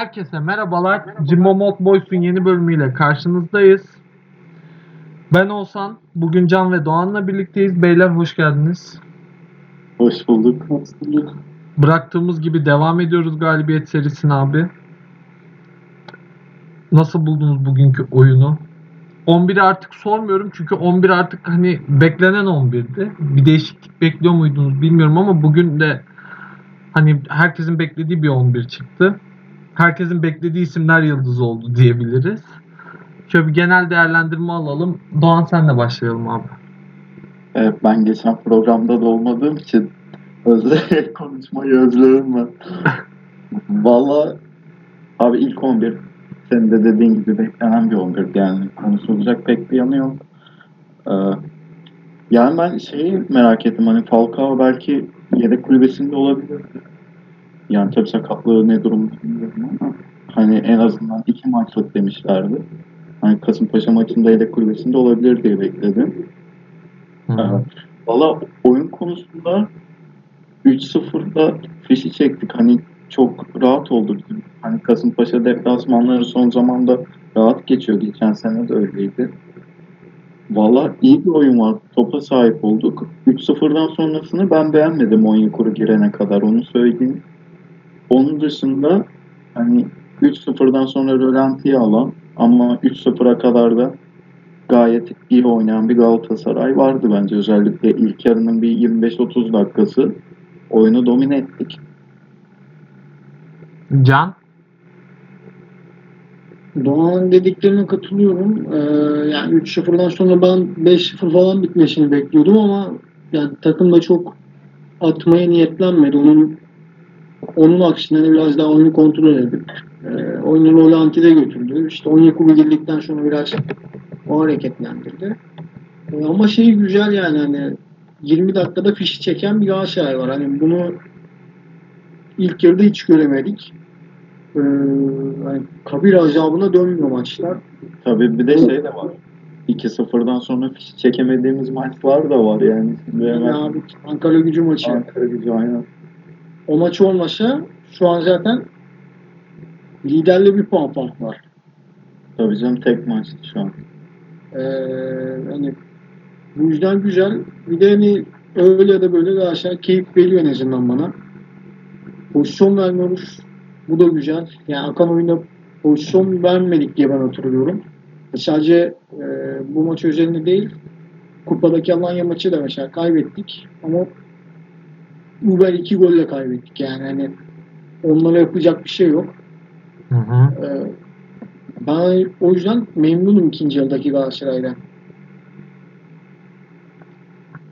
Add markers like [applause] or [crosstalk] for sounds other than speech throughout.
Herkese merhabalar. Jimbo Mod Boys'un yeni bölümüyle karşınızdayız. Ben Oğuzhan. Bugün Can ve Doğan'la birlikteyiz. Beyler hoş geldiniz. Hoş bulduk. Bıraktığımız gibi devam ediyoruz galibiyet serisine abi. Nasıl buldunuz bugünkü oyunu? 11'i artık sormuyorum çünkü 11 artık hani beklenen 11'di. Bir değişiklik bekliyor muydunuz bilmiyorum ama bugün de hani herkesin beklediği bir 11 çıktı. Herkesin beklediği isimler yıldız oldu diyebiliriz. Şöyle bir genel değerlendirme alalım. Doğan senle başlayalım abi. Evet, ben geçen programda da olmadığım için özle [laughs] konuşmayı özledim ben. Valla abi ilk 11 senin de dediğin gibi beklenen bir 11 yani konuşulacak pek bir yanı yok. Ee, yani ben şeyi merak ettim hani Falcao belki yedek kulübesinde olabilir. Yani tabii sakatlığı ne durum bilmiyorum ama hani en azından iki maçlık demişlerdi. Hani Kasımpaşa maçında yedek kulübesinde olabilir diye bekledim. Valla oyun konusunda 3-0'da fişi çektik. Hani çok rahat oldu bizim. Hani Kasımpaşa deplasmanları son zamanda rahat geçiyor. Geçen sene de öyleydi. Valla iyi bir oyun var. Topa sahip olduk. 3-0'dan sonrasını ben beğenmedim Onyekuru girene kadar. Onu söyleyeyim. Onun dışında hani 3-0'dan sonra rölantiyi alan ama 3-0'a kadar da gayet iyi oynayan bir Galatasaray vardı bence. Özellikle ilk yarının bir 25-30 dakikası oyunu domine ettik. Can? Doğan'ın dediklerine katılıyorum. Ee, yani 3-0'dan sonra ben 5-0 falan bitmesini bekliyordum ama yani takım da çok atmaya niyetlenmedi. Onun onun aksine biraz daha oyunu kontrol edip e, oyunu Rolanti'de götürdü. İşte Onyekuru girdikten sonra biraz o hareketlendirdi. E, ama şey güzel yani hani 20 dakikada fişi çeken bir Galatasaray var. Hani bunu ilk yarıda hiç göremedik. Ee, hani kabir azabına dönmüyor maçlar. Tabii bir de şey de var. 2-0'dan sonra fişi çekemediğimiz maçlar da var yani. Şimdi Yani hemen abi Ankara gücü maçı. Ankara gücü aynen. O maç olmasa şu an zaten liderle bir puan fark var. Tabii canım tek maçtı şu an. Ee, hani bu yüzden güzel. Bir de hani öyle ya da böyle de aşağı keyif veriyor en azından bana. Pozisyon vermiyoruz. Bu da güzel. Yani akan oyunda pozisyon vermedik diye ben hatırlıyorum. E Sadece e, bu maç özelinde değil. Kupadaki Alanya maçı da mesela kaybettik. Ama Uber iki golle kaybettik yani. Hani onlara yapacak bir şey yok. Hı hı. Ee, ben o yüzden memnunum ikinci yarıdaki Galatasaray'dan.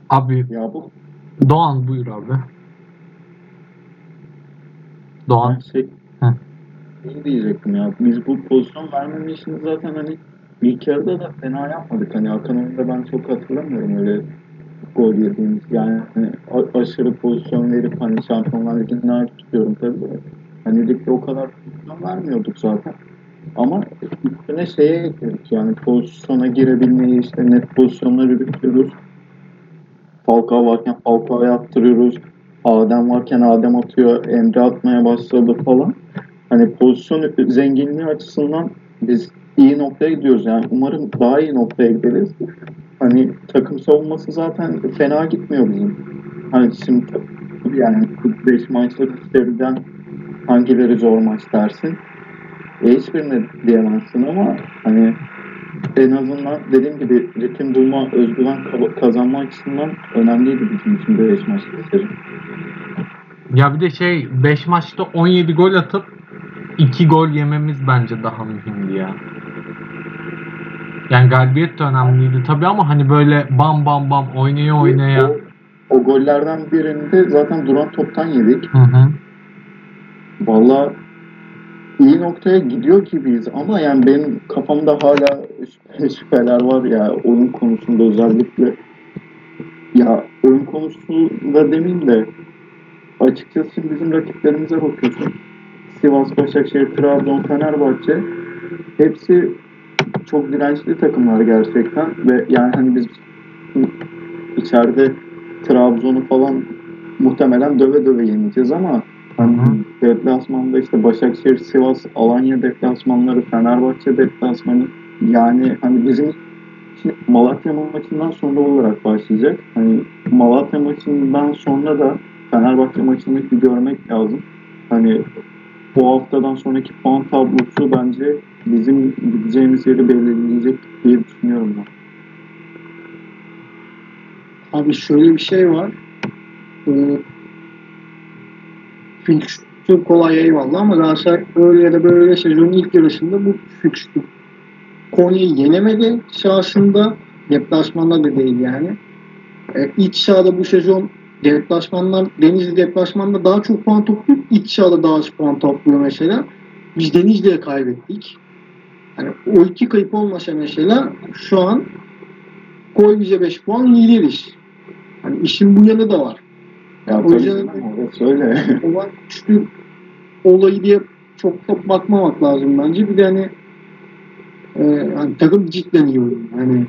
Abi Ya bu Doğan buyur abi. Doğan. Şey Hı. iyi diyecektim ya. Biz bu pozisyon vermeme işini zaten hani ilk yarıda da fena yapmadık. Hani Hakan oyunda ben çok hatırlamıyorum öyle gol yediğimiz. Yani aşırı pozisyon verip hani Şampiyonlar Ligi'ne ait tutuyorum tabii. Hani ligde o kadar pozisyon vermiyorduk zaten. Ama üstüne şeye ekledik yani pozisyona girebilmeyi işte net pozisyonları bitiriyoruz. Falcao varken Falcao'ya attırıyoruz. Adem varken Adem atıyor. Emre atmaya başladı falan. Hani pozisyon zenginliği açısından biz iyi noktaya gidiyoruz. Yani umarım daha iyi noktaya gideriz. Hani takım savunması zaten fena gitmiyor bizim. Hani şimdi yani 45 maçlık seriden hangileri zor maç dersin? E, hiçbirine diyemezsin ama hani en azından dediğim gibi ritim bulma, özgüven ka- kazanma açısından önemliydi bizim için 5 maçlık seri. Ya bir de şey 5 maçta 17 gol atıp 2 gol yememiz bence daha mühimdi ya. Yani galibiyet de önemliydi tabii ama hani böyle bam bam bam oynaya oynaya. O, o gollerden birinde zaten duran toptan yedik. Hı hı. Valla iyi noktaya gidiyor gibiyiz ama yani benim kafamda hala şüphe- şüpheler var ya oyun konusunda özellikle. Ya oyun konusunda demeyeyim de açıkçası bizim rakiplerimize bakıyorsun. Sivas, Başakşehir, Trabzon, Fenerbahçe hepsi çok dirençli takımlar gerçekten ve yani hani biz içeride Trabzon'u falan muhtemelen döve döve yeneceğiz ama hani deplasmanda işte Başakşehir, Sivas, Alanya deplasmanları, Fenerbahçe deplasmanı yani hani bizim Malatya maçından sonra olarak başlayacak. Hani Malatya maçından sonra da Fenerbahçe maçını bir görmek lazım. Hani bu haftadan sonraki puan tablosu bence bizim gideceğimiz yeri belirleyecek diye düşünüyorum ben. Abi şöyle bir şey var. Ee, kolay eyvallah ama Galatasaray öyle ya da böyle sezonun ilk yarısında bu fikstür Konya'yı yenemedi sahasında. Deplasmanda da değil yani. Ee, iç sahada bu sezon deplasmanlar, Denizli deplasmanda daha çok puan topluyor. İç sahada daha az puan topluyor mesela. Biz Denizli'ye kaybettik. Yani o iki kayıp olmasa mesela şu an koy bize 5 puan lideriz. Hani işin bu yanı da var. Ya O yüzden- canım, orası öyle. [laughs] O var güçlü olayı diye çok da bakmamak lazım bence. Bir de hani e, hani takım cidden iyi oynuyor. Hani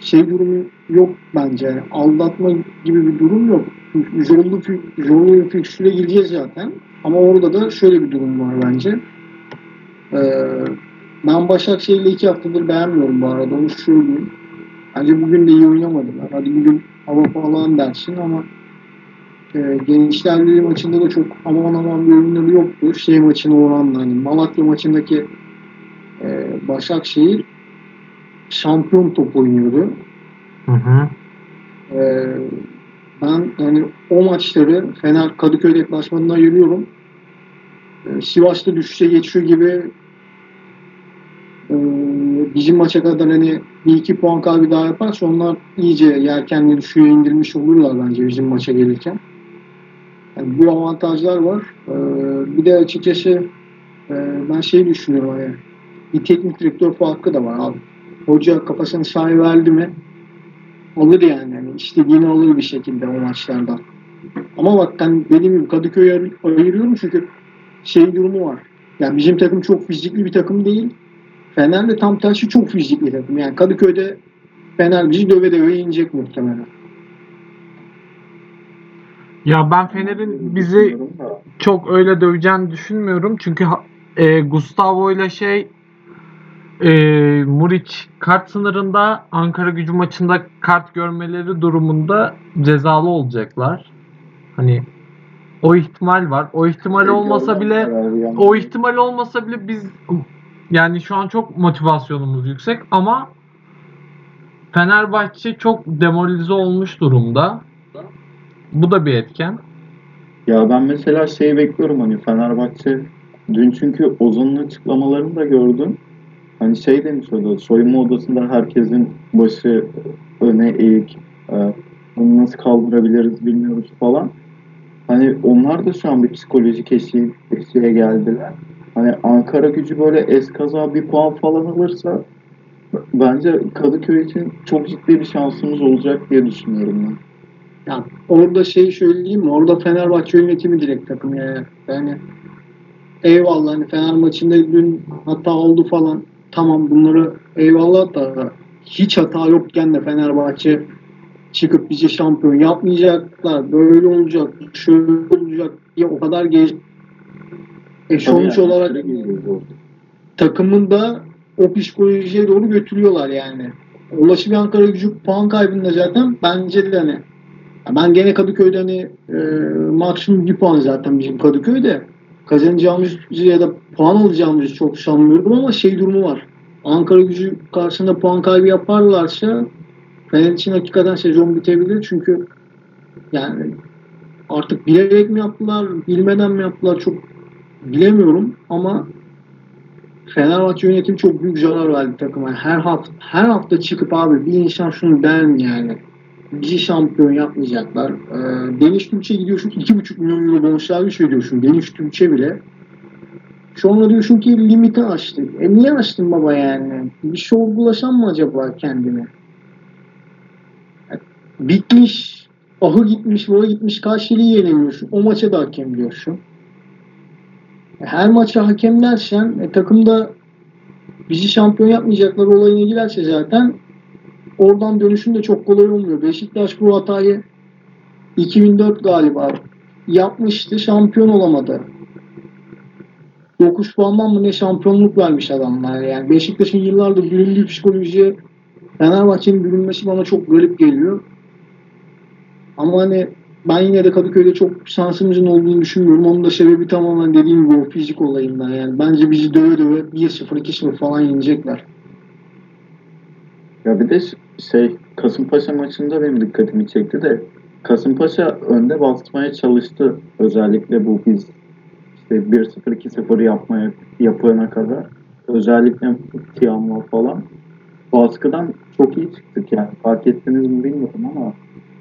şey durumu yok bence. Yani aldatma gibi bir durum yok. Zorlu, zorlu bir fikstüre gireceğiz zaten. Ama orada da şöyle bir durum var bence. E, ben Başakşehir'i iki haftadır beğenmiyorum bu arada. Onu söyleyeyim. Bence bugün de iyi oynamadılar. Hadi bugün hava falan dersin ama e, Gençler Birliği maçında da çok aman aman bir oyunları yoktu. Şey maçına oranla hani Malatya maçındaki e, Başakşehir şampiyon top oynuyordu. Hı hı. E, ben yani o maçları Fener Kadıköy deplasmanına ayırıyorum. E, Sivas'ta düşüşe geçiyor gibi e, bizim maça kadar hani bir iki puan kaybı daha yaparsa onlar iyice yelkenli düşüyor indirmiş olurlar bence bizim maça gelirken. Yani bu avantajlar var. Ee, bir de açıkçası e, ben şey düşünüyorum hani bir teknik direktör farkı da var abi. Hoca kafasını sahaya verdi mi alır yani. yani istediğini alır bir şekilde o maçlardan. Ama bak ben dediğim gibi Kadıköy'ü ayır- ayırıyorum çünkü şey durumu var. Yani bizim takım çok fizikli bir takım değil. Fener de tam tersi çok fizikli takım. Yani Kadıköy'de Fener bizi döve döve inecek muhtemelen. Ya ben Fener'in bizi çok öyle döveceğini düşünmüyorum. Çünkü e, Gustavo ile şey e, Muriç kart sınırında Ankara gücü maçında kart görmeleri durumunda cezalı olacaklar. Hani o ihtimal var. O ihtimal olmasa bile o ihtimal olmasa bile biz yani şu an çok motivasyonumuz yüksek ama Fenerbahçe çok demoralize olmuş durumda. Bu da bir etken. Ya ben mesela şey bekliyorum hani Fenerbahçe dün çünkü Ozan'ın açıklamalarını da gördüm. Hani şey demiş orada soyunma odasında herkesin başı öne eğik. e, Bunu nasıl kaldırabiliriz bilmiyoruz falan. Hani onlar da şu an bir psikolojik eşiğe, eşiğe geldiler. Hani Ankara gücü böyle eskaza bir puan falan alırsa bence Kadıköy için çok ciddi bir şansımız olacak diye düşünüyorum ben. Yani orada şey söyleyeyim mi? Orada Fenerbahçe yönetimi direkt takım yani. Yani eyvallah hani Fener maçında dün hata oldu falan. Tamam bunları eyvallah da hiç hata yokken de Fenerbahçe çıkıp bizi şampiyon yapmayacaklar. Böyle olacak, şöyle olacak diye o kadar geç. E sonuç yani, olarak takımın da o psikolojiye doğru götürüyorlar yani. Olası bir Ankara gücü puan kaybında zaten bence de hani ben gene Kadıköy'de hani e, maksimum bir puan zaten bizim Kadıköy'de kazanacağımız ya da puan alacağımızı çok sanmıyorum ama şey durumu var. Ankara gücü karşısında puan kaybı yaparlarsa Fener için hakikaten sezon bitebilir çünkü yani artık bilerek mi yaptılar, bilmeden mi yaptılar çok bilemiyorum ama Fenerbahçe yönetimi çok büyük zarar verdi takıma. Her hafta her hafta çıkıp abi bir insan şunu der mi yani? Bizi şampiyon yapmayacaklar. Ee, Deniz Türkçe gidiyorsun 2,5 milyon euro bonservis ödüyorsun. Deniz Türkçe bile. Sonra diyorsun ki limiti açtık. E niye açtın baba yani? Bir sorgulasam mı acaba kendini? E, Bitmiş. Ahı gitmiş, vura gitmiş. Kayseri'yi yenemiyorsun. O maça da hakem diyorsun. Her maça hakem dersen e, takımda bizi şampiyon yapmayacaklar olayına girerse zaten oradan dönüşün de çok kolay olmuyor. Beşiktaş bu hatayı 2004 galiba yapmıştı. Şampiyon olamadı. 9 puandan mı ne şampiyonluk vermiş adamlar. Yani Beşiktaş'ın yıllardır büründüğü psikolojiye Fenerbahçe'nin bürünmesi bana çok garip geliyor. Ama hani ben yine de Kadıköy'de çok şansımızın olduğunu düşünmüyorum. Onun da sebebi tamamen dediğim gibi o fizik olayından. Yani bence bizi döve döve 1-0 2-0 falan yenecekler. Ya bir de şey Kasımpaşa maçında benim dikkatimi çekti de Kasımpaşa önde basmaya çalıştı. Özellikle bu biz işte 1-0 2-0 yapmaya yapana kadar. Özellikle Tiamla falan. Baskıdan çok iyi çıktık yani. Fark ettiniz mi bilmiyorum ama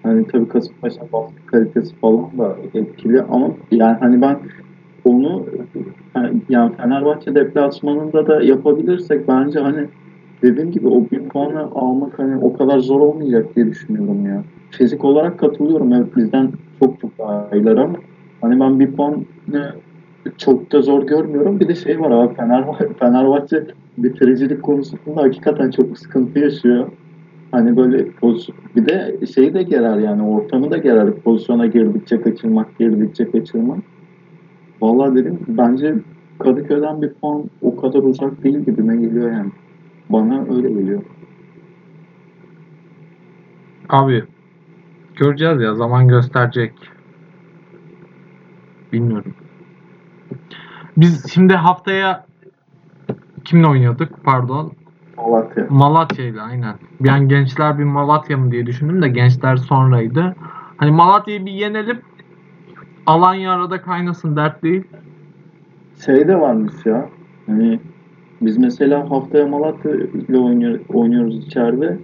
hani tabii Kasımpaşa baskı kalitesi falan da etkili ama yani hani ben onu yani Fenerbahçe deplasmanında da yapabilirsek bence hani dediğim gibi o bir puanı almak hani o kadar zor olmayacak diye düşünüyorum ya. Fizik olarak katılıyorum. Evet bizden çok çok daha iyiler ama hani ben bir puan çok da zor görmüyorum. Bir de şey var abi Fenerbahçe, Fenerbahçe bitiricilik konusunda hakikaten çok sıkıntı yaşıyor. Hani böyle bir de şeyi de gerer yani ortamı da gerer. Pozisyona girdikçe kaçırmak, girdikçe kaçırmak. Vallahi dedim bence Kadıköy'den bir puan o kadar uzak değil gibime geliyor yani. Bana öyle geliyor. Abi göreceğiz ya zaman gösterecek. Bilmiyorum. Biz şimdi haftaya kimle oynuyorduk? Pardon. Malatya. Malatya ile aynen. Ben gençler bir Malatya mı diye düşündüm de gençler sonraydı. Hani Malatya'yı bir yenelim. Alanya arada kaynasın dert değil. Şey de varmış ya. Hani biz mesela haftaya Malatya ile oynuyor, oynuyoruz içeride.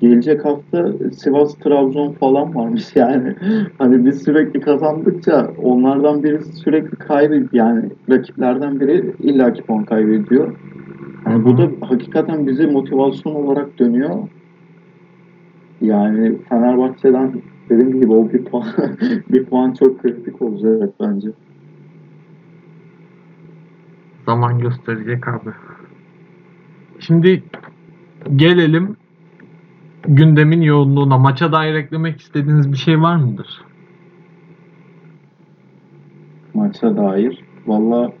Gelecek hafta Sivas Trabzon falan varmış [laughs] yani. Hani biz sürekli kazandıkça onlardan biri sürekli kaybediyor. Yani rakiplerden biri illaki puan kaybediyor. Yani bu da hakikaten bize motivasyon olarak dönüyor. Yani Fenerbahçe'den dediğim gibi o bir puan [laughs] bir puan çok kritik olacak bence. Zaman gösterecek abi. Şimdi gelelim gündemin yoğunluğuna. Maça dair eklemek istediğiniz bir şey var mıdır? maça dair. Valla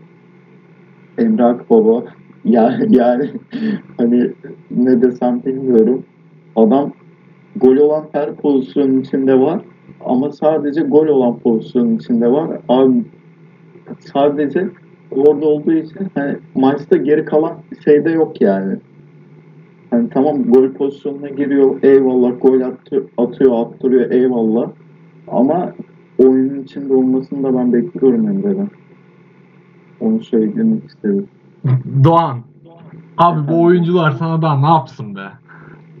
Emre Akbaba yani, yani hani ne desem bilmiyorum. Adam gol olan her pozisyonun içinde var ama sadece gol olan pozisyonun içinde var. Abi sadece orada olduğu için hani maçta geri kalan şeyde yok yani. Hani tamam gol pozisyonuna giriyor eyvallah gol atıyor, atıyor attırıyor eyvallah ama oyunun içinde olmasını da ben bekliyorum Emre'den. Onu söylemek istedim. Doğan. Abi bu oyuncular sana daha ne yapsın be?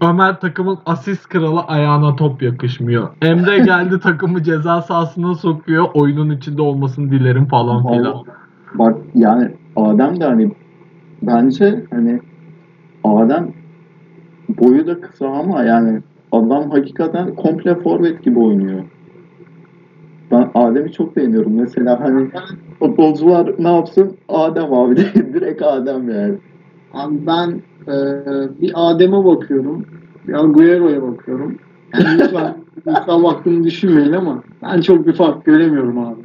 Ömer takımın asist kralı ayağına top yakışmıyor. Emre geldi takımı ceza sahasına sokuyor. Oyunun içinde olmasını dilerim falan filan. Bak yani Adem de hani bence hani Adem boyu da kısa ama yani adam hakikaten komple forvet gibi oynuyor. Ben Adem'i çok beğeniyorum. Mesela hani futbolcular ne yapsın? Adem abi [laughs] direkt Adem yani. Abi ben e, bir Adem'e bakıyorum. Bir Agüero'ya bakıyorum. Yani lütfen lütfen baktığını düşünmeyin ama ben çok bir fark göremiyorum abi.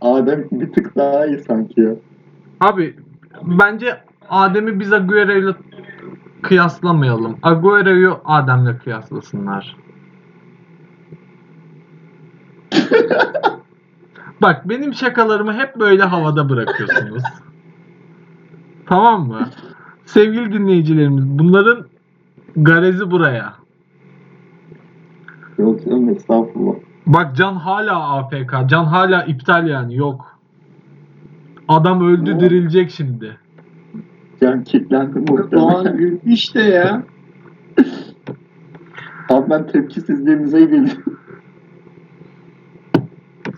Adem bir tık daha iyi sanki ya. Abi bence Adem'i biz Agüero ile kıyaslamayalım. Agüero'yu Adem'le kıyaslasınlar. [laughs] Bak benim şakalarımı hep böyle havada bırakıyorsunuz. tamam mı? Sevgili dinleyicilerimiz bunların garezi buraya. Yok canım estağfurullah. Bak Can hala AFK. Can hala iptal yani yok. Adam öldü Ne? dirilecek şimdi. Can kilitlendi muhtemelen. Doğan işte ya. [laughs] Abi ben tepkisizliğimize geliyorum.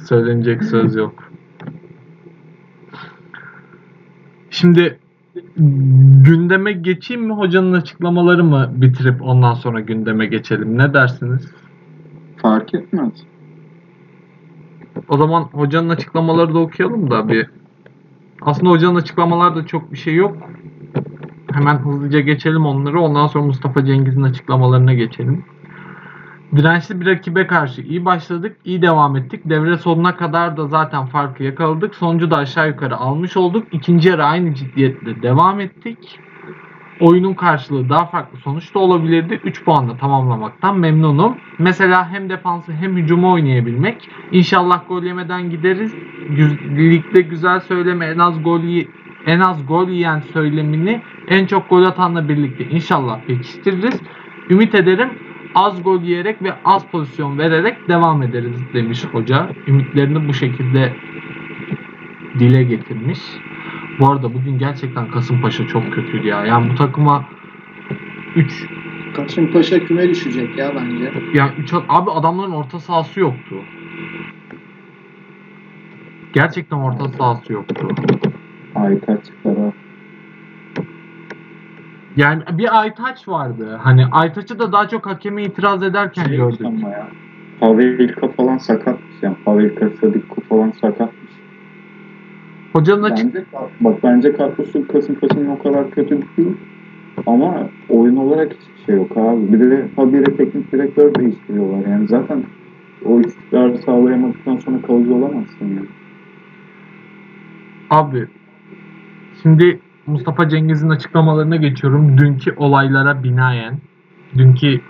Söylenecek söz yok. Şimdi gündeme geçeyim mi hocanın açıklamaları mı bitirip ondan sonra gündeme geçelim? Ne dersiniz? Fark etmez. O zaman hocanın açıklamaları da okuyalım da bir. Aslında hocanın açıklamalarda çok bir şey yok. Hemen hızlıca geçelim onları. Ondan sonra Mustafa Cengiz'in açıklamalarına geçelim. Dirençli bir rakibe karşı iyi başladık, iyi devam ettik. Devre sonuna kadar da zaten farkı yakaladık. Sonucu da aşağı yukarı almış olduk. İkinci yarı aynı ciddiyetle devam ettik. Oyunun karşılığı daha farklı sonuç da olabilirdi. 3 puanla tamamlamaktan memnunum. Mesela hem defansı hem hücumu oynayabilmek. İnşallah gol yemeden gideriz. Ligde güzel söyleme en az gol en az gol yiyen söylemini en çok gol atanla birlikte inşallah pekiştiririz. Ümit ederim az gol yiyerek ve az pozisyon vererek devam ederiz demiş hoca. Ümitlerini bu şekilde dile getirmiş. Bu arada bugün gerçekten Kasımpaşa çok kötüydü ya. Yani bu takıma 3 Kasımpaşa küme düşecek ya bence. yani 3 abi adamların orta sahası yoktu. Gerçekten orta sahası yoktu. Aytaç Kara. Yani bir Aytaç vardı. Hani Aytaç'ı da daha çok hakeme itiraz ederken Şey gördük. Pavelka falan sakatmış yani. Pavelka Sadikko falan sakatmış. Hocanın açık Bence, bak bence kadrosu Kasımpaşa'nın o kadar kötü değil. Ama oyun olarak hiçbir şey yok abi. Bir de habire teknik direktör değiştiriyorlar. Yani zaten o istikrarı sağlayamadıktan sonra kalıcı olamazsın yani. Abi şimdi Mustafa Cengiz'in açıklamalarına geçiyorum. Dünkü olaylara binaen. Dünkü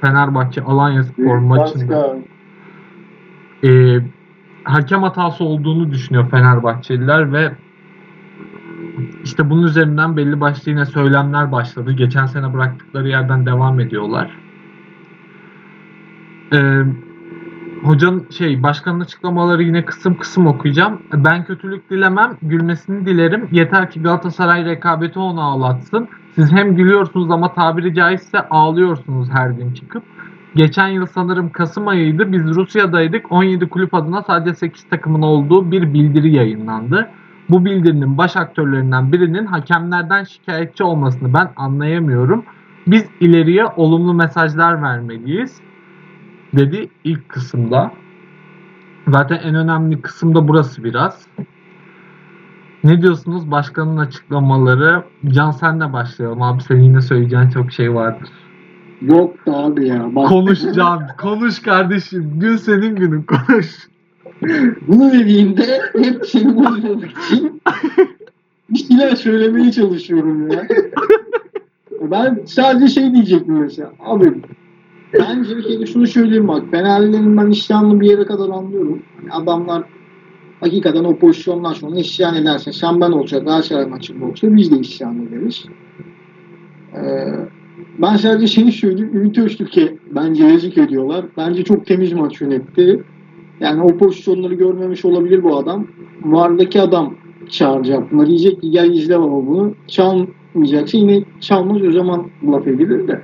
Fenerbahçe Alanya Spor maçında e, hakem hatası olduğunu düşünüyor Fenerbahçeliler ve işte bunun üzerinden belli başlı yine söylemler başladı. Geçen sene bıraktıkları yerden devam ediyorlar. E, hocanın şey başkanın açıklamaları yine kısım kısım okuyacağım. Ben kötülük dilemem, gülmesini dilerim. Yeter ki Galatasaray rekabeti onu ağlatsın. Siz hem gülüyorsunuz ama tabiri caizse ağlıyorsunuz her gün çıkıp. Geçen yıl sanırım Kasım ayıydı. Biz Rusya'daydık. 17 kulüp adına sadece 8 takımın olduğu bir bildiri yayınlandı. Bu bildirinin baş aktörlerinden birinin hakemlerden şikayetçi olmasını ben anlayamıyorum. Biz ileriye olumlu mesajlar vermeliyiz dedi ilk kısımda. Zaten en önemli kısım da burası biraz. Ne diyorsunuz başkanın açıklamaları? Can senle başlayalım abi. Senin yine söyleyeceğin çok şey vardır. Yok da abi ya. Bak, Konuş Can. konuş kardeşim. Gün senin günün. Konuş. Bunu dediğinde hep seni bozmamak için bir şeyler söylemeye çalışıyorum ya. Ben sadece şey diyecektim mesela. Abi bence bir kere şunu söyleyeyim bak. Fenerlilerin ben iştahını bir yere kadar anlıyorum. Adamlar hakikaten o pozisyondan sonra isyan ederse sen ben olacak Galatasaray maçında olsa biz de isyan ederiz. Ee, ben sadece şeyi söyleyeyim. Ümit Öztürk'e bence yazık ediyorlar. Bence çok temiz maç yönetti. Yani o pozisyonları görmemiş olabilir bu adam. Vardaki adam çağıracak bunları. Diyecek ki gel izle baba bunu. Çalmayacaksa yine çalmaz o zaman laf edilir de.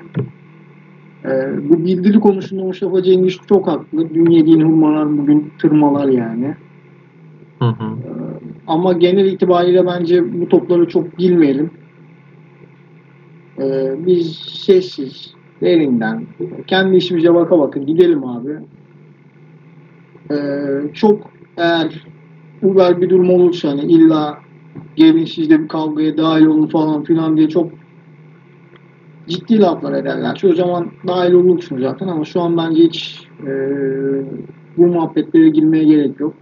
Ee, bu bildiri konusunda Mustafa Cengiz çok haklı. Dün yediğin hurmalar bugün tırmalar yani. Hı hı. Ama genel itibariyle bence bu topları çok bilmeyelim. Ee, biz sessiz, derinden, kendi işimize baka baka gidelim abi. Ee, çok eğer uber bir durum olursa hani illa gelin siz de bir kavgaya dahil olun falan filan diye çok ciddi laflar ederler. O zaman dahil olursun zaten ama şu an bence hiç e, bu muhabbetlere girmeye gerek yok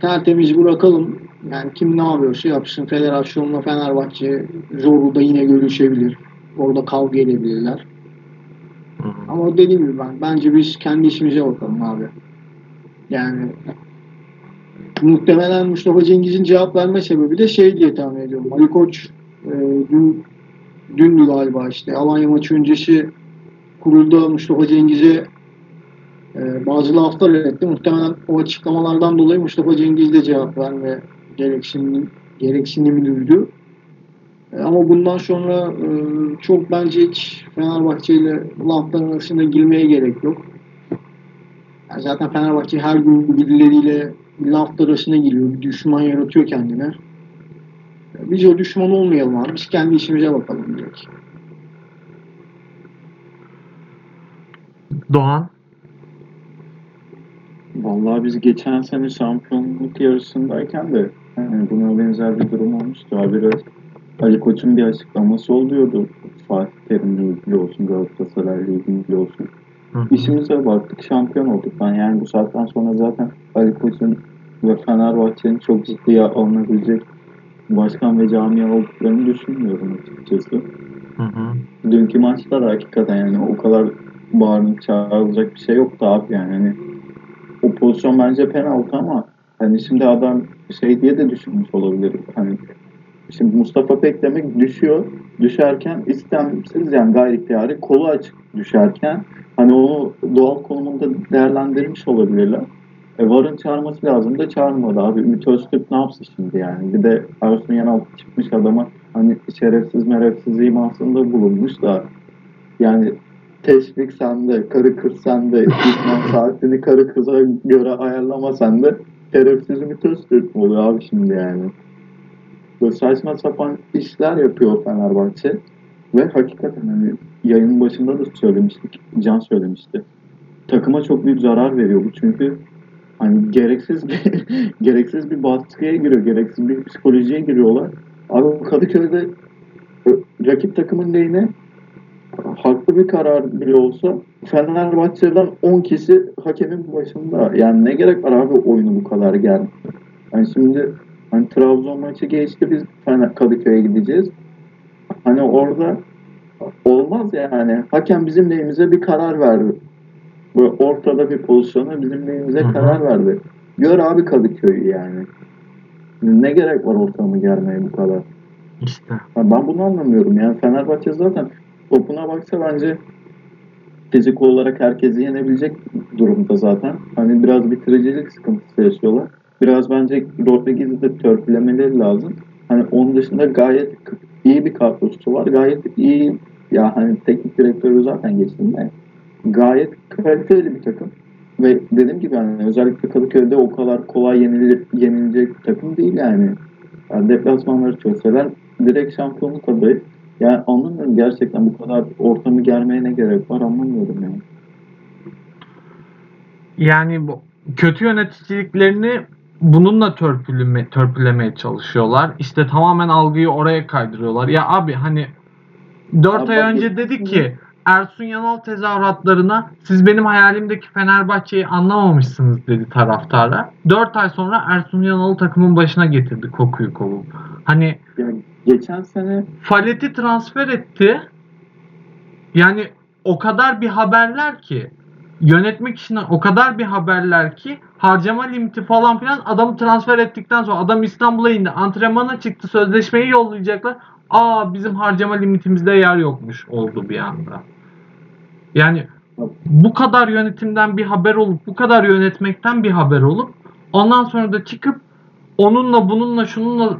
tertemiz bırakalım. Yani kim ne yapıyorsa yapsın. Federasyonla Fenerbahçe Zorlu'da yine görüşebilir. Orada kavga edebilirler. Hı hı. Ama dediğim gibi ben bence biz kendi işimize bakalım abi. Yani muhtemelen Mustafa Cengiz'in cevap verme sebebi de şey diye tahmin ediyorum. Ali Koç e, dün dündü galiba işte Alanya maçı öncesi kurulda Mustafa Cengiz'e e, bazı laflar etti. Muhtemelen o açıklamalardan dolayı Mustafa Cengiz de cevap verme gereksinimi, gereksinimi duydu. E, ama bundan sonra e, çok bence hiç Fenerbahçe ile laflar arasında girmeye gerek yok. Yani zaten Fenerbahçe her gün birileriyle laflar arasına giriyor. Bir düşman yaratıyor kendine. Biz o düşman olmayalım abi. Biz kendi işimize bakalım direkt. Doğan. Vallahi biz geçen sene şampiyonluk yarışındayken de yani buna benzer bir durum olmuştu. Abi biraz Ali Koç'un bir açıklaması oluyordu. Fatih Terim'le ilgili olsun, Galatasaray'la ilgili olsun. Hı. İşimize baktık, şampiyon olduk. Ben yani bu saatten sonra zaten Ali Koç'un ve Fenerbahçe'nin çok ciddiye alınabilecek başkan ve camia olduklarını düşünmüyorum açıkçası. Hı hı. Dünkü maçta da hakikaten yani o kadar bağırınıp çağrılacak bir şey yoktu abi yani. Hani o pozisyon bence penaltı ama hani şimdi adam şey diye de düşünmüş olabilir. Hani şimdi Mustafa Pekdemek düşüyor. Düşerken istemsiz yani gayri ihtiyari kolu açık düşerken hani onu doğal konumunda değerlendirmiş olabilirler. E, VAR'ın çağırması lazım da çağırmadı abi. Ümit Öztürk ne yapsın şimdi yani? Bir de Ersun Yanal çıkmış adama hani şerefsiz merefsiz imasında bulunmuş da yani teşvik sende, karı kız sende, İslam saatini karı kıza göre ayarlama sende. Şerefsiz Ümit Öztürk mü oluyor abi şimdi yani? Böyle saçma sapan işler yapıyor Fenerbahçe. Ve hakikaten hani yayının başında da söylemiştik, Can söylemişti. Takıma çok büyük zarar veriyor bu çünkü hani gereksiz bir [laughs] gereksiz bir baskıya giriyor, gereksiz bir psikolojiye giriyorlar. Abi Kadıköy'de rakip takımın lehine haklı bir karar bile olsa Fenerbahçe'den 10 kişi hakemin başında. Yani ne gerek var abi oyunu bu kadar gel. Yani şimdi hani Trabzon maçı geçti biz Fener, Kadıköy'e gideceğiz. Hani orada olmaz yani. Hakem bizim lehimize bir karar verdi. Böyle ortada bir pozisyona bizim lehimize karar verdi. Gör abi Kadıköy'ü yani. Ne gerek var ortamı germeye bu kadar? İşte. Ben bunu anlamıyorum. Yani Fenerbahçe zaten topuna baksa bence fizik olarak herkesi yenebilecek durumda zaten. Hani biraz bitiricilik sıkıntısı yaşıyorlar. Biraz bence Rodriguez'i de törpülemeleri lazım. Hani onun dışında gayet iyi bir kadrosu var. Gayet iyi ya hani teknik direktörü zaten geçtim de gayet kaliteli bir takım. Ve dediğim gibi hani özellikle Kadıköy'de o kadar kolay yenilir, yenilecek bir takım değil yani. yani deplasmanları çözseler direkt şampiyonluk adayı. Yani anlamıyorum gerçekten bu kadar ortamı germeye ne gerek var anlamıyorum yani. Yani bu kötü yöneticiliklerini bununla törpüleme, törpülemeye çalışıyorlar. İşte tamamen algıyı oraya kaydırıyorlar. Ya abi hani 4 Abi ay bak- önce dedik ki Ersun Yanal tezahüratlarına siz benim hayalimdeki Fenerbahçe'yi anlamamışsınız dedi taraftara. 4 ay sonra Ersun Yanal'ı takımın başına getirdi kokuyu kovup. Hani Yani geçen sene Falet'i transfer etti. Yani o kadar bir haberler ki yönetmek için o kadar bir haberler ki harcama limiti falan filan adamı transfer ettikten sonra adam İstanbul'a indi antrenmana çıktı sözleşmeyi yollayacaklar. Aa bizim harcama limitimizde yer yokmuş oldu bir anda. Yani bu kadar yönetimden bir haber olup bu kadar yönetmekten bir haber olup ondan sonra da çıkıp onunla bununla şununla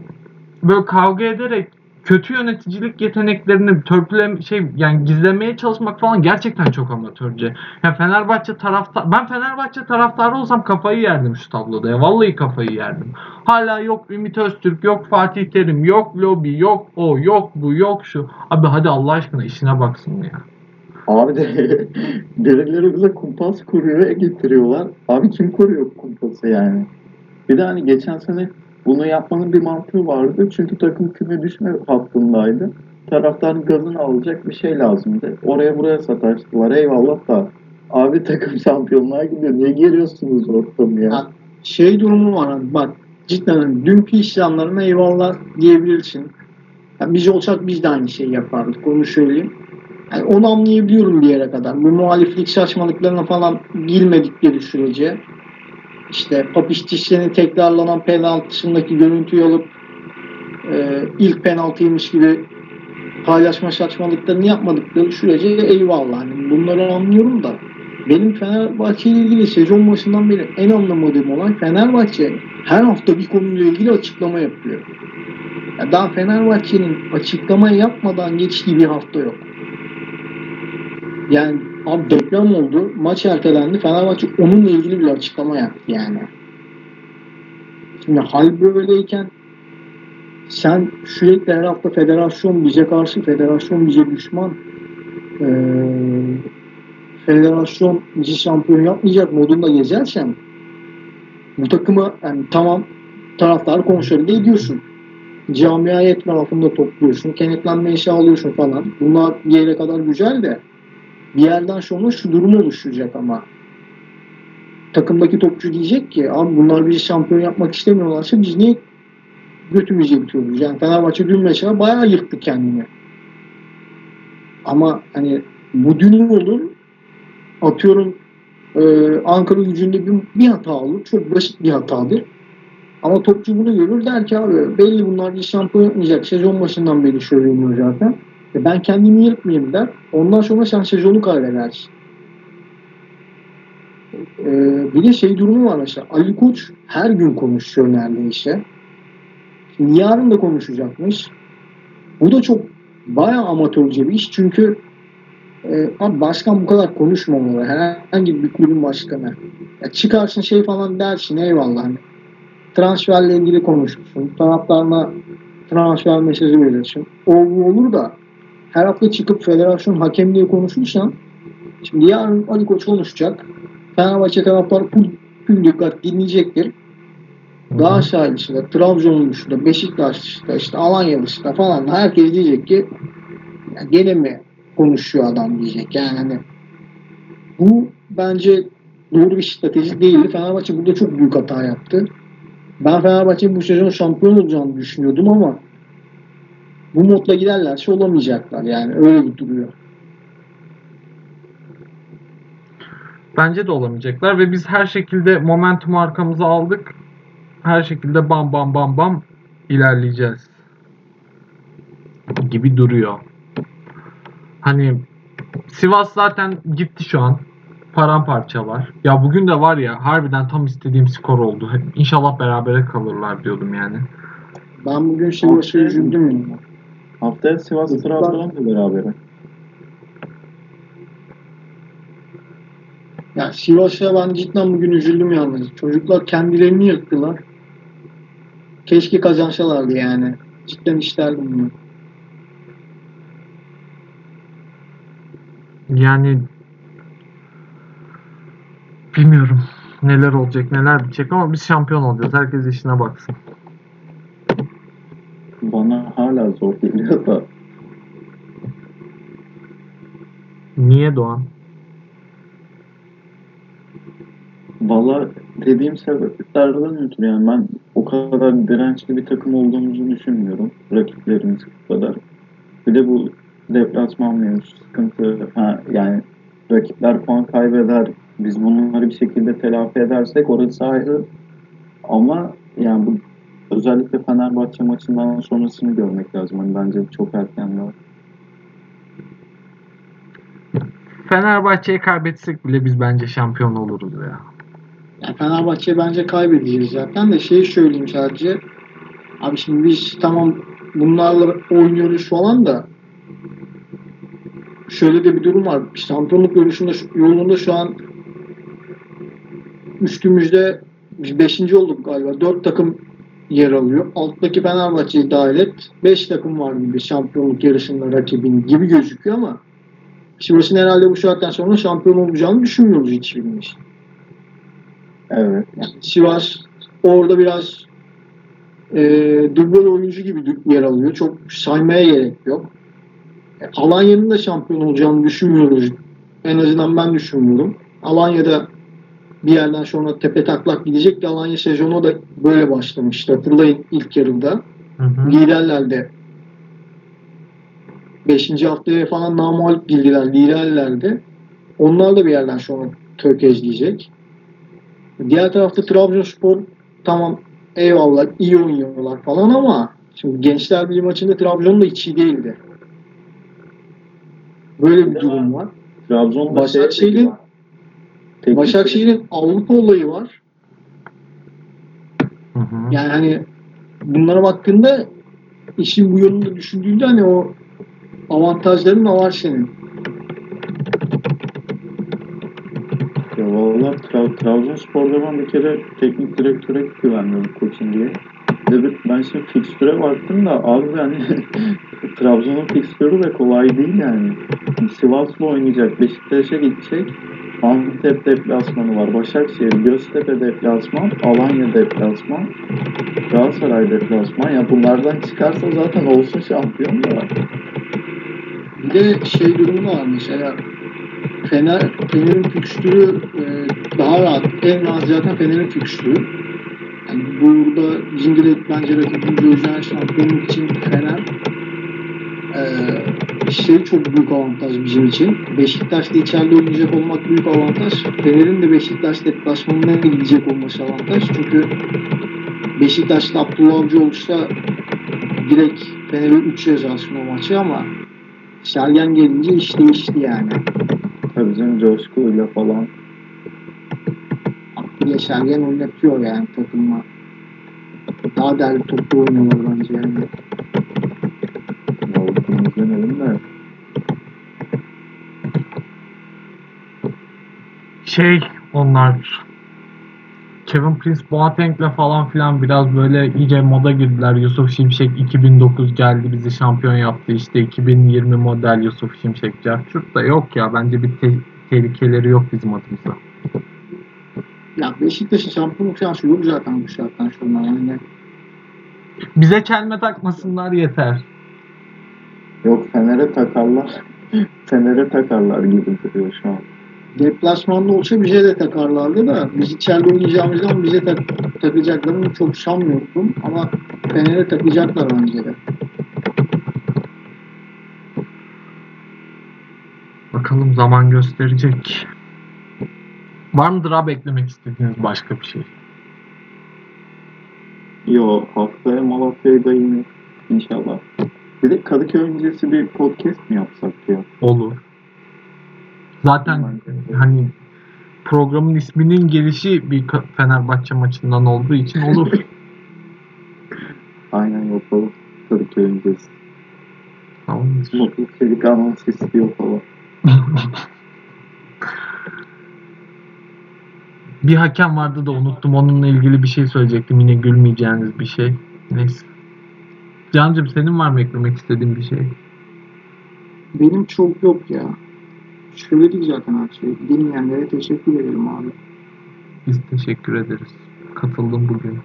böyle kavga ederek kötü yöneticilik yeteneklerini törpülem şey yani gizlemeye çalışmak falan gerçekten çok amatörce. Ya Fenerbahçe taraftar ben Fenerbahçe taraftarı olsam kafayı yerdim şu tabloda ya. Vallahi kafayı yerdim. Hala yok Ümit Öztürk, yok Fatih Terim, yok lobi, yok o, yok bu, yok şu. Abi hadi Allah aşkına işine baksın ya. abi de [laughs] birileri bize kumpas kuruyor getiriyorlar. Abi kim kuruyor kumpası yani? Bir de hani geçen sene bunu yapmanın bir mantığı vardı. Çünkü takım küme düşme hattındaydı. Taraftarın gazını alacak bir şey lazımdı. Oraya buraya sataştılar. Eyvallah da abi takım [laughs] şampiyonluğa gidiyor. Niye geliyorsunuz ortamı ya? Ha, şey durumu var abi bak cidden dünkü işlemlerine eyvallah diyebilirsin. Yani biz olsak biz de aynı şeyi yapardık onu söyleyeyim. Yani onu anlayabiliyorum bir yere kadar. Bu muhaliflik saçmalıklarına falan girmedikleri sürece işte Papiş Dişler'in tekrarlanan penaltısındaki görüntüyü alıp e, ilk penaltıymış gibi paylaşma saçmalıklarını yapmadıkları sürece eyvallah. Hani bunları anlıyorum da benim Fenerbahçe ile ilgili sezon başından beri en anlamadığım olay Fenerbahçe her hafta bir konuyla ilgili açıklama yapıyor. Ya daha Fenerbahçe'nin açıklama yapmadan geçtiği bir hafta yok. Yani abi deprem oldu, maç ertelendi. Fenerbahçe onunla ilgili bir açıklama yaptı yani. Şimdi hal böyleyken sen sürekli her hafta federasyon bize karşı, federasyon bize düşman. Ee, federasyon bizi şampiyon yapmayacak modunda gezersen bu takımı yani tamam taraftarı konsolide ediyorsun. Camiayı etrafında topluyorsun. Kenetlenmeyi sağlıyorsun falan. Bunlar bir yere kadar güzel de bir yerden sonra şu durum oluşacak ama takımdaki topçu diyecek ki abi bunlar bizi şampiyon yapmak istemiyorlarsa biz niye götümüze bitiyoruz? Yani Fenerbahçe dün mesela bayağı yırttı kendini. Ama hani bu dün olur atıyorum e, Ankara gücünde bir, bir hata olur. Çok basit bir hatadır. Ama topçu bunu görür der ki abi belli bunlar bir şampiyon yapmayacak. Sezon başından beri söyleniyor zaten. E ben kendimi yırtmayayım der. Ondan sonra sen sezonu kaybedersin. E, bir de şey durumu var mesela. Ali Koç her gün konuşuyor neredeyse. Şimdi yarın da konuşacakmış. Bu da çok bayağı amatörce bir iş. Çünkü e, abi başkan bu kadar konuşmamalı. Herhangi bir kulübün başkanı. Ya çıkarsın şey falan dersin eyvallah. Hani transferle ilgili konuşursun. Taraftarına transfer mesajı verirsin. O olur da her hafta çıkıp federasyon hakemliği konuşursan şimdi yarın Ali Koç konuşacak. Fenerbahçe taraftarı full, dikkat dinleyecektir. İşte Trabzon'un Beşiktaş'ta işte Alanya'da falan herkes diyecek ki ya gene mi konuşuyor adam diyecek. Yani hani bu bence doğru bir strateji değildi. Fenerbahçe burada çok büyük hata yaptı. Ben Fenerbahçe'nin bu sezon şampiyon olacağını düşünüyordum ama bu modla giderlerse olamayacaklar yani öyle duruyor. Bence de olamayacaklar ve biz her şekilde momentum arkamıza aldık. Her şekilde bam bam bam bam ilerleyeceğiz. Gibi duruyor. Hani Sivas zaten gitti şu an. Paramparça var. Ya bugün de var ya harbiden tam istediğim skor oldu. İnşallah berabere kalırlar diyordum yani. Ben bugün Sivas'a üzüldüm. Haftaya Sivas Trabzon da beraber. Ya Sivas'a ben cidden bugün üzüldüm yalnız. Çocuklar kendilerini yırttılar. Keşke kazansalardı yani. Cidden isterdim bunu. Yani bilmiyorum neler olacak neler bitecek ama biz şampiyon olacağız. Herkes işine baksın. Bana hala zor geliyor da. Niye Doğan? Valla dediğim sebeplerden ötürü yani ben o kadar dirençli bir takım olduğumuzu düşünmüyorum. Rakiplerimiz kadar. Bir de bu deplasman mevzusu sıkıntı. Ha, yani rakipler puan kaybeder. Biz bunları bir şekilde telafi edersek orası ayrı. Ama yani bu özellikle Fenerbahçe maçından sonrasını görmek lazım. Hani bence çok erken var. Fenerbahçe'yi kaybetsek bile biz bence şampiyon oluruz ya. Yani Fenerbahçe bence kaybedeceğiz zaten de şey söyleyeyim sadece. Abi şimdi biz tamam bunlarla oynuyoruz falan da şöyle de bir durum var. Şampiyonluk yolunda, yolunda şu an üstümüzde biz 5. olduk galiba. 4 takım yer alıyor. Alttaki Fenerbahçe'yi dahil et. 5 takım var gibi şampiyonluk yarışında rakibin gibi gözüküyor ama Sivas'ın herhalde bu saatten sonra şampiyon olacağını düşünmüyoruz hiçbirimiz. Evet. Yani Sivas orada biraz e, dublör oyuncu gibi yer alıyor. Çok saymaya gerek yok. E, Alanya'nın da şampiyon olacağını düşünmüyoruz. En azından ben düşünmüyorum. Alanya'da bir yerden sonra tepe taklak gidecek Alanya sezonu da böyle başlamıştı. Hatırlayın ilk yarıda. Hı hı. Liderlerdi. Beşinci haftaya falan namuhalip girdiler. Liderlerdi. Onlar da bir yerden sonra tökezleyecek. Diğer tarafta Trabzonspor tamam eyvallah iyi oynuyorlar falan ama şimdi Gençler Birliği maçında Trabzon da hiç iyi değildi. Böyle bir durum var. Trabzon'da Başakşehir'in- şey Teknik- Başakşehir'in Avrupa olayı var. Hı hı. Yani hani bunlara baktığında işin bu yolunda düşündüğünde hani o avantajların da var senin. Ya valla Tra Trabzonspor'da ben bir kere teknik direktöre güvenmiyorum koçun diye. De ben şimdi fikstüre baktım da abi yani [laughs] Trabzon'un fikstürü de kolay değil yani. Sivas'la oynayacak, Beşiktaş'a gidecek. Antep deplasmanı var, Başakşehir, Göztepe deplasman, Alanya deplasman, Galatasaray deplasman. Ya bunlardan çıkarsa zaten olsun şampiyon da. Bir de şey durumu da var mesela Fener, Fener'in fikstürü e, daha rahat. En rahat zaten Fener'in fikstürü. Yani burada bizim direkt bence rakibimiz o yüzden şampiyonluk için Fener e, şey çok büyük avantaj bizim için. Beşiktaş'ta içeride oynayacak olmak büyük avantaj. Fener'in de Beşiktaş deplasmanına gidecek olması avantaj. Çünkü Beşiktaş'ta Abdullah Avcı olursa direkt Fener'e 3 yazarsın o maçı ama Sergen gelince iş değişti yani. Tabii canım coşkuyla falan. Abdullah Sergen oynatıyor yani takımla. Daha derli toplu oynuyorlar bence yani. İzlemedim de. Şey onlar Kevin Prince Boateng'le falan filan biraz böyle iyice moda girdiler. Yusuf Şimşek 2009 geldi bizi şampiyon yaptı. İşte 2020 model Yusuf Şimşek. Carçurt da yok ya. Bence bir te- tehlikeleri yok bizim adımıza. Ya Beşiktaş'ın şampiyonluk şansı yok zaten bu şarttan sonra yani. Bize kelme takmasınlar yeter. Yok Fener'e takarlar. Fener'e takarlar gibi duruyor şu an. Deplasmanda olsa bize de takarlardı da biz içeride oynayacağımızdan bize tak takacaklarını çok sanmıyordum ama Fener'e takacaklar bence de. Bakalım zaman gösterecek. Var mıdır abi eklemek istediğiniz başka bir şey? Yo haftaya Malatya'yı da yine inşallah. Bir de Kadıköy öncesi bir podcast mi yapsak ya? Olur. Zaten hani programın isminin gelişi bir Fenerbahçe maçından olduğu için olur. [laughs] Aynen yapalım. Kadıköy öncesi. Tamamdır. Mutlu Çelik anons istiyor falan. [laughs] bir hakem vardı da unuttum. Onunla ilgili bir şey söyleyecektim. Yine gülmeyeceğiniz bir şey. Neyse. Cancım senin var mı eklemek istediğin bir şey? Benim çok yok ya. Söyledik zaten her şeyi. Dinleyenlere teşekkür ederim abi. Biz teşekkür ederiz. Katıldım bugün.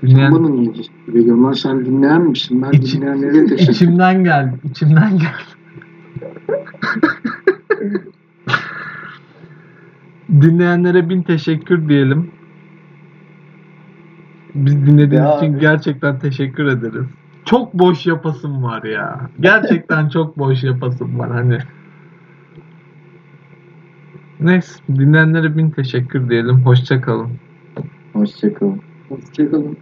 Sen Dinleyen... bana niye teşekkür ediyorsun lan? Sen dinleyen misin? Ben İçi- dinleyenlere teşekkür İçimden geldi. içimden geldi. [laughs] Dinleyenlere bin teşekkür diyelim. Biz dinlediğiniz Ya için abi. gerçekten teşekkür ederiz. Çok boş yapasım var ya. Gerçekten çok boş yapasım var hani. Neyse dinleyenlere bin teşekkür diyelim. Hoşça kalın. Hoşçakalın. Hoşçakalın.